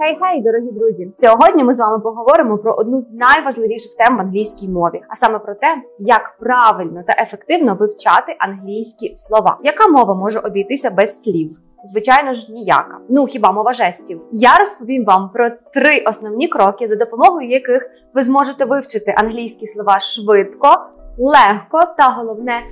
Хей-хей, дорогі друзі! Сьогодні ми з вами поговоримо про одну з найважливіших тем в англійській мові, а саме про те, як правильно та ефективно вивчати англійські слова. Яка мова може обійтися без слів? Звичайно ж, ніяка. Ну хіба мова жестів? Я розповім вам про три основні кроки, за допомогою яких ви зможете вивчити англійські слова швидко, легко та головне.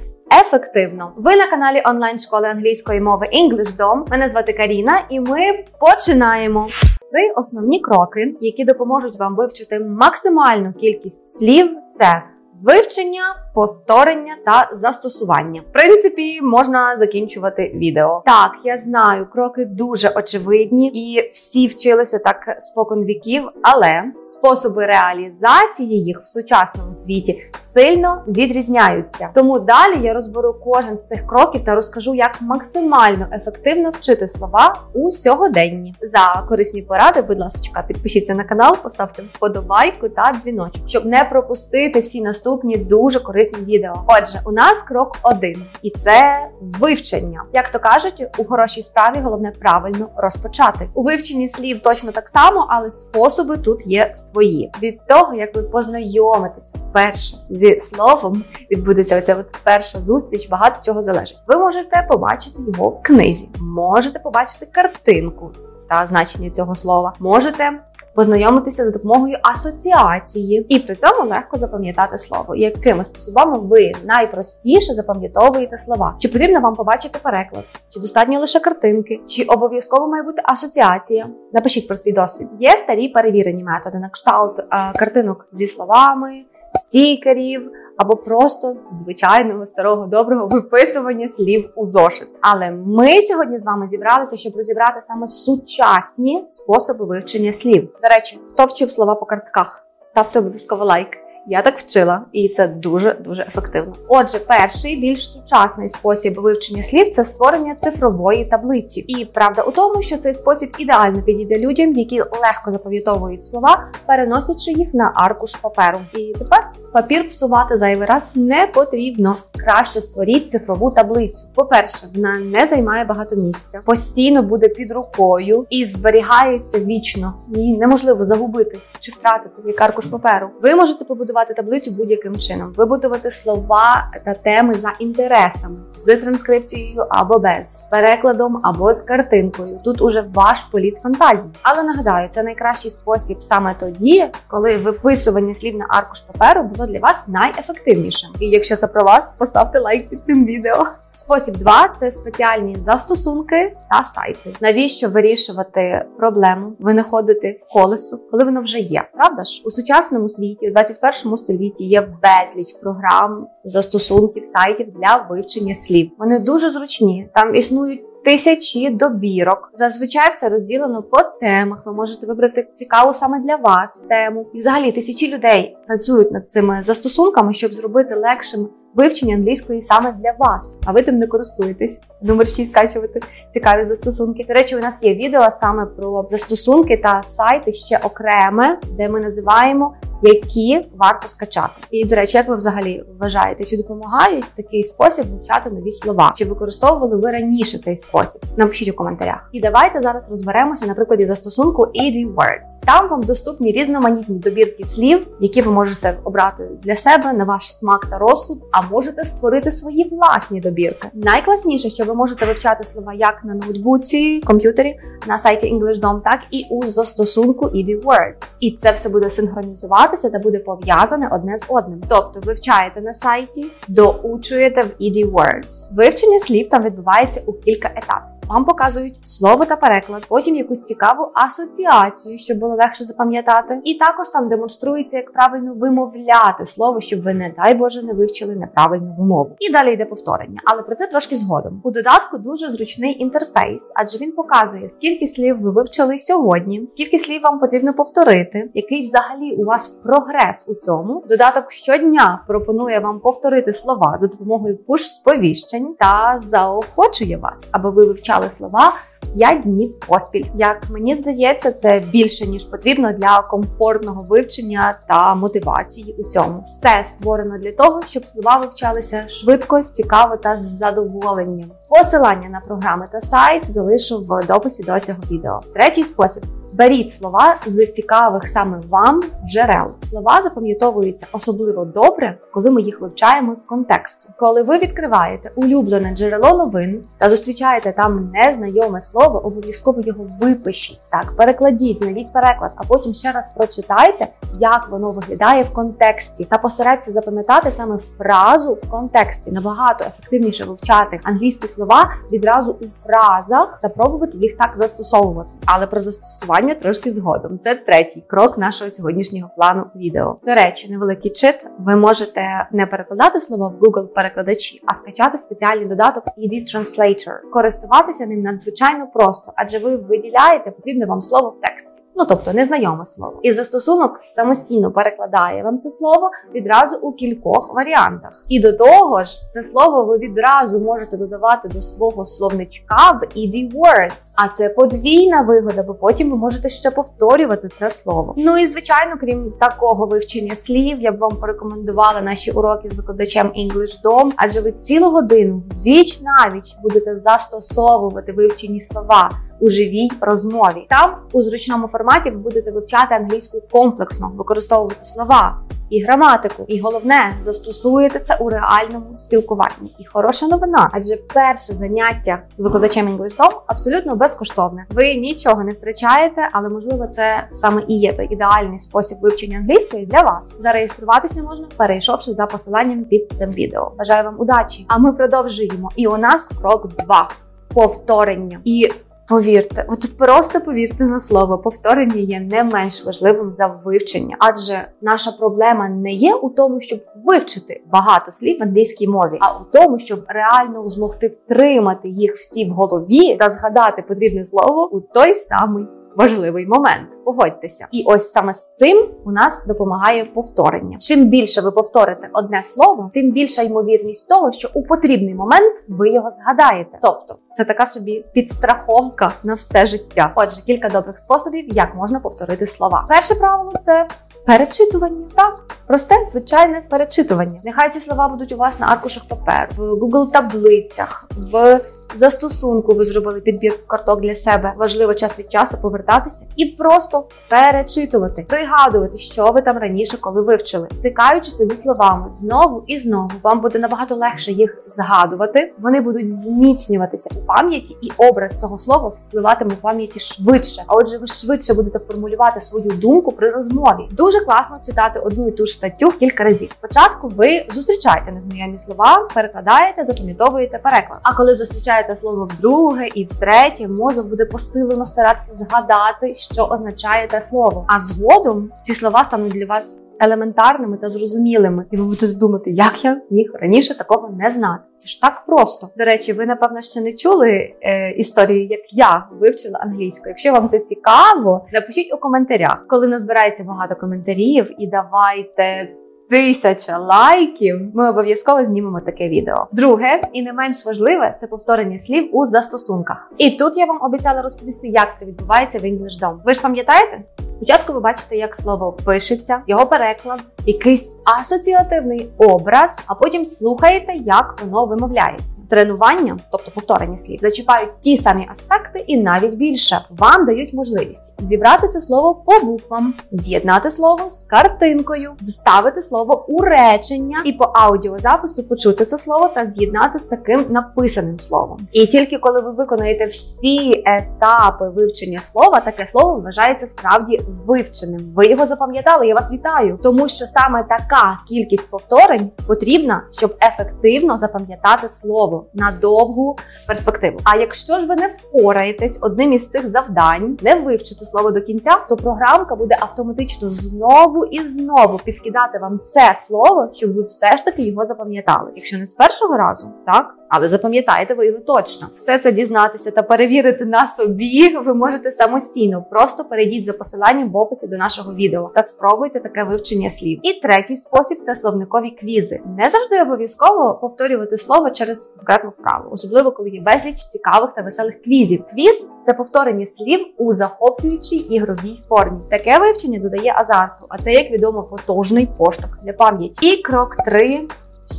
Ефективно, ви на каналі онлайн школи англійської мови EnglishDom. Мене звати Каріна, і ми починаємо. Три основні кроки, які допоможуть вам вивчити максимальну кількість слів, це вивчення, повторення та застосування. В принципі, можна закінчувати відео. Так, я знаю, кроки дуже очевидні, і всі вчилися так спокон віків, але способи реалізації їх в сучасному світі сильно відрізняються. Тому далі я розберу кожен з цих кроків та розкажу, як максимально ефективно вчити слова у сьогоденні. За корисні поради, будь ласка, підпишіться на канал, поставте вподобайку та дзвіночок, щоб не пропустити всі наступні дуже корисні відео. Отже, у нас крок один, і це вивчення. Як то кажуть, у хорошій справі головне правильно розпочати. У вивченні слів точно так само, але способи тут є свої. Від того, як ви познайомитеся вперше зі словом, відбудеться оця от перша зустріч, багато чого залежить. Ви можете побачити його в книзі, можете побачити картинку та значення цього слова, можете познайомитися за допомогою асоціації, і при цьому легко запам'ятати слово. Якими способами ви найпростіше запам'ятовуєте слова? Чи потрібно вам побачити переклад? Чи достатньо лише картинки? Чи обов'язково має бути асоціація? Напишіть про свій досвід. Є старі перевірені методи на кшталт а, картинок зі словами, стікерів або просто звичайного старого доброго виписування слів у зошит. Але ми сьогодні з вами зібралися, щоб розібрати саме сучасні способи вивчення слів. До речі, хто вчив слова по картках? Ставте обов'язково лайк. Я так вчила, і це дуже дуже ефективно. Отже, перший більш сучасний спосіб вивчення слів це створення цифрової таблиці. І правда у тому, що цей спосіб ідеально підійде людям, які легко запам'ятовують слова, переносячи їх на аркуш паперу. І тепер папір псувати зайвий раз не потрібно. Краще створіть цифрову таблицю. По-перше, вона не займає багато місця, постійно буде під рукою і зберігається вічно. Її неможливо загубити чи втратити як аркуш паперу. Ви можете побудувати таблицю будь-яким чином, вибудувати слова та теми за інтересами з транскрипцією або без, з перекладом або з картинкою. Тут уже ваш політ фантазії. Але нагадаю, це найкращий спосіб саме тоді, коли виписування слів на аркуш паперу було для вас найефективнішим. І якщо це про вас, поставте лайк під цим відео. Спосіб 2 – це спеціальні застосунки та сайти. Навіщо вирішувати проблему, винаходити колесо, коли воно вже є? Правда ж у сучасному світі, у 21 столітті, є безліч програм, застосунків, сайтів для вивчення слів. Вони дуже зручні. Там існують. Тисячі добірок. Зазвичай все розділено по темах. Ви можете вибрати цікаву саме для вас тему. І взагалі тисячі людей працюють над цими застосунками, щоб зробити легшим вивчення англійської саме для вас. А ви тим не користуєтесь. Номер 6 скачувати цікаві застосунки. До речі, у нас є відео саме про застосунки та сайти ще окреме, де ми називаємо. Які варто скачати, і до речі, як ви взагалі вважаєте, чи допомагають такий спосіб вивчати нові слова? Чи використовували ви раніше цей спосіб? Напишіть у коментарях. І давайте зараз розберемося на прикладі застосунку Easy Words. Там вам доступні різноманітні добірки слів, які ви можете обрати для себе на ваш смак та розсуд, а можете створити свої власні добірки. Найкласніше, що ви можете вивчати слова як на ноутбуці, комп'ютері, на сайті EnglishDom, так і у застосунку ED Words. І це все буде синхронізуватися та буде пов'язане одне з одним. Тобто вивчаєте на сайті, доучуєте в ED Words. Вивчення слів там відбувається у кілька етапів. Вам показують слово та переклад, потім якусь цікаву асоціацію, щоб було легше запам'ятати. І також там демонструється, як правильно вимовляти слово, щоб ви, не дай Боже, не вивчили неправильну вимову. І далі йде повторення, але про це трошки згодом. У додатку дуже зручний інтерфейс, адже він показує, скільки слів ви вивчили сьогодні, скільки слів вам потрібно повторити, який взагалі у вас прогрес у цьому. Додаток щодня пропонує вам повторити слова за допомогою пуш-сповіщень та заохочує вас, аби ви вивчали слова 5 днів поспіль. Як мені здається, це більше ніж потрібно для комфортного вивчення та мотивації у цьому. Все створено для того, щоб слова вивчалися швидко, цікаво та з задоволенням. Посилання на програми та сайт залишу в дописі до цього відео. Третій спосіб Беріть слова з цікавих саме вам джерел. Слова запам'ятовуються особливо добре, коли ми їх вивчаємо з контексту. Коли ви відкриваєте улюблене джерело новин та зустрічаєте там незнайоме слово, обов'язково його випишіть. Так, перекладіть, знайдіть переклад, а потім ще раз прочитайте, як воно виглядає в контексті, та постарайтеся запам'ятати саме фразу в контексті. Набагато ефективніше вивчати англійські слова відразу у фразах та пробувати їх так застосовувати. Але про застосування трошки згодом. Це третій крок нашого сьогоднішнього плану відео. До речі, невеликий чит. Ви можете не перекладати слово в Google перекладачі, а скачати спеціальний додаток ED Translator. Користуватися ним надзвичайно просто, адже ви виділяєте потрібне вам слово в тексті. Ну тобто незнайоме слово. І застосунок самостійно перекладає вам це слово відразу у кількох варіантах. І до того ж, це слово ви відразу можете додавати до свого словничка в ED Words. А це подвійна вигода, бо потім ви можете ще повторювати це слово. Ну і звичайно, крім такого вивчення слів, я б вам порекомендувала наші уроки з викладачем EnglishDom, адже ви цілу годину віч навіч будете застосовувати вивчені слова у живій розмові. Там у зручному форматі ви будете вивчати англійську комплексно, використовувати слова. І граматику, і головне, застосуєте це у реальному спілкуванні. І хороша новина, адже перше заняття викладачем English абсолютно безкоштовне. Ви нічого не втрачаєте, але можливо це саме і є той ідеальний спосіб вивчення англійської для вас. Зареєструватися можна, перейшовши за посиланням під цим відео. Бажаю вам удачі! А ми продовжуємо. І у нас крок 2. повторення. І Повірте, от просто повірте на слово, повторення є не менш важливим за вивчення, адже наша проблема не є у тому, щоб вивчити багато слів в англійській мові, а у тому, щоб реально змогти втримати їх всі в голові та згадати потрібне слово у той самий важливий момент. Погодьтеся, і ось саме з цим у нас допомагає повторення. Чим більше ви повторите одне слово, тим більша ймовірність того, що у потрібний момент ви його згадаєте. Тобто це така собі підстраховка на все життя. Отже, кілька добрих способів, як можна повторити слова. Перше правило це. Перечитування так, просте, звичайне перечитування. Нехай ці слова будуть у вас на аркушах паперу, в Google таблицях, в застосунку ви зробили підбір карток для себе. Важливо час від часу повертатися і просто перечитувати, пригадувати, що ви там раніше коли вивчили, стикаючися зі словами знову і знову. Вам буде набагато легше їх згадувати. Вони будуть зміцнюватися у пам'яті, і образ цього слова вспливатиме в пам'яті швидше. А отже, ви швидше будете формулювати свою думку при розмові. Дуже класно читати одну і ту ж статтю кілька разів. Спочатку ви зустрічаєте незнайомі слова, перекладаєте, запам'ятовуєте переклад. А коли зустрічаєте вивчаєте слово вдруге і втретє, мозок буде посилено старатися згадати, що означає те слово. А згодом ці слова стануть для вас елементарними та зрозумілими, і ви будете думати, як я міг раніше такого не знати. Це ж так просто. До речі, ви напевно ще не чули е, історію, як я вивчила англійську. Якщо вам це цікаво, напишіть у коментарях, коли назбирається багато коментарів, і давайте тисяча лайків, ми обов'язково знімемо таке відео. Друге, і не менш важливе, це повторення слів у застосунках. І тут я вам обіцяла розповісти, як це відбувається в EnglishDom. Ви ж пам'ятаєте? Спочатку ви бачите, як слово пишеться, його переклад, якийсь асоціативний образ, а потім слухаєте, як воно вимовляється. Тренування, тобто повторення слів, зачіпають ті самі аспекти, і навіть більше вам дають можливість зібрати це слово по буквам, з'єднати слово з картинкою, вставити слово у речення і по аудіозапису почути це слово та з'єднати з таким написаним словом. І тільки коли ви виконаєте всі етапи вивчення слова, таке слово вважається справді вивченим. Ви його запам'ятали. Я вас вітаю, тому що саме така кількість повторень потрібна, щоб ефективно запам'ятати слово на довгу перспективу. А якщо ж ви не впораєтесь одним із цих завдань, не вивчите слово до кінця, то програмка буде автоматично знову і знову підкидати вам це слово, щоб ви все ж таки його запам'ятали. Якщо не з першого разу, так але запам'ятаєте ви його точно. Все це дізнатися та перевірити на собі. Ви можете самостійно. Просто перейдіть за посиланням в описі до нашого відео та спробуйте таке вивчення слів. І третій спосіб це словникові квізи. Не завжди обов'язково повторювати слово через конкретну вправу, особливо коли є безліч цікавих та веселих квізів. Квіз це повторення слів у захоплюючій ігровій формі. Таке вивчення додає азарту, а це як відомо потужний поштовх для пам'яті. І крок 3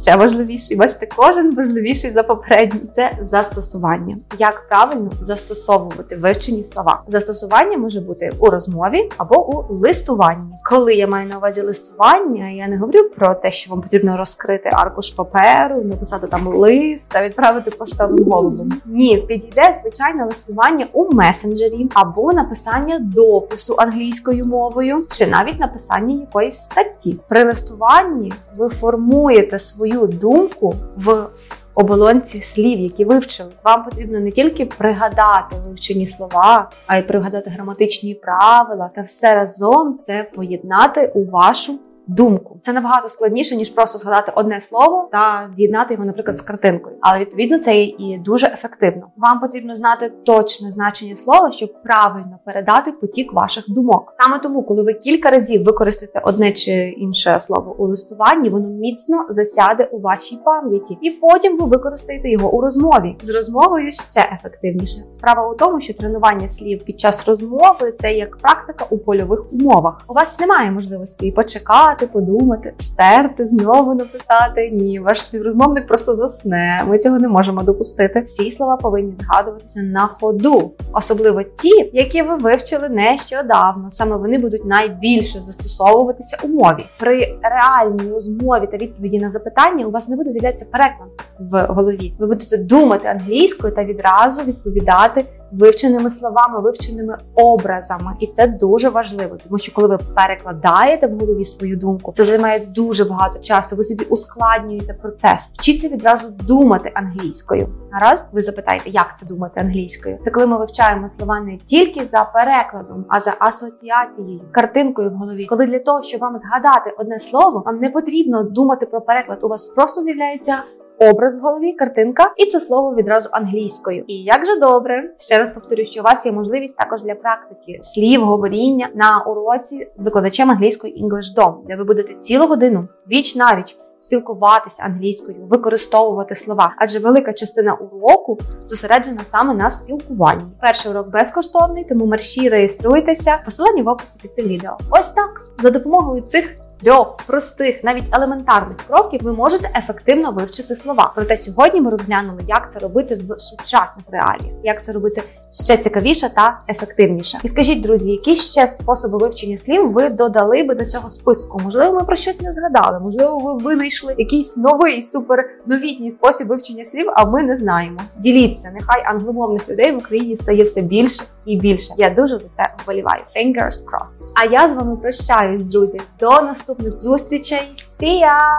ще важливіший. Бачите, кожен важливіший за попередній. Це застосування. Як правильно застосовувати вивчені слова? Застосування може бути у розмові або у листуванні. Коли я маю на увазі листування, я не говорю про те, що вам потрібно розкрити аркуш паперу, написати там лист та відправити поштовим голубом. Ні, підійде звичайне листування у месенджері або написання допису англійською мовою, чи навіть написання якоїсь статті. При листуванні ви формуєте свою думку в оболонці слів, які вивчили. Вам потрібно не тільки пригадати вивчені слова, а й пригадати граматичні правила та все разом це поєднати у вашу думку. Це набагато складніше ніж просто згадати одне слово та з'єднати його, наприклад, з картинкою. Але відповідно це і дуже ефективно. Вам потрібно знати точне значення слова, щоб правильно передати потік ваших думок. Саме тому, коли ви кілька разів використаєте одне чи інше слово у листуванні, воно міцно засяде у вашій пам'яті, і потім ви використаєте його у розмові. З розмовою ще ефективніше. Справа у тому, що тренування слів під час розмови це як практика у польових умовах. У вас немає можливості почекати почитати, подумати, стерти, знову написати. Ні, ваш співрозмовник просто засне. Ми цього не можемо допустити. Всі слова повинні згадуватися на ходу, особливо ті, які ви вивчили нещодавно. Саме вони будуть найбільше застосовуватися у мові. При реальній розмові та відповіді на запитання у вас не буде з'являтися переклад в голові. Ви будете думати англійською та відразу відповідати вивченими словами, вивченими образами, і це дуже важливо, тому що коли ви перекладаєте в голові свою думку, це займає дуже багато часу. Ви собі ускладнюєте процес. Вчіться відразу думати англійською. Гаразд, ви запитаєте, як це думати англійською? Це коли ми вивчаємо слова не тільки за перекладом, а за асоціацією, картинкою в голові. Коли для того, щоб вам згадати одне слово, вам не потрібно думати про переклад. У вас просто з'являється образ в голові, картинка, і це слово відразу англійською. І як же добре, ще раз повторю, що у вас є можливість також для практики слів, говоріння на уроці з викладачем англійської English Dom, де ви будете цілу годину віч на віч Спілкуватися англійською, використовувати слова, адже велика частина уроку зосереджена саме на спілкуванні. Перший урок безкоштовний, тому мерщі реєструйтеся. Посилання в описі під цим відео. Ось так за допомогою цих трьох простих, навіть елементарних кроків ви можете ефективно вивчити слова. Проте сьогодні ми розглянули, як це робити в сучасних реаліях, як це робити ще цікавіше та ефективніше. І скажіть, друзі, які ще способи вивчення слів ви додали би до цього списку? Можливо, ми про щось не згадали, можливо, ви винайшли якийсь новий суперновітній спосіб вивчення слів, а ми не знаємо. Діліться, нехай англомовних людей в Україні стає все більше і більше. Я дуже за це вболіваю. Fingers crossed. А я з вами прощаюсь, друзі. До наступних зустрічей. See ya!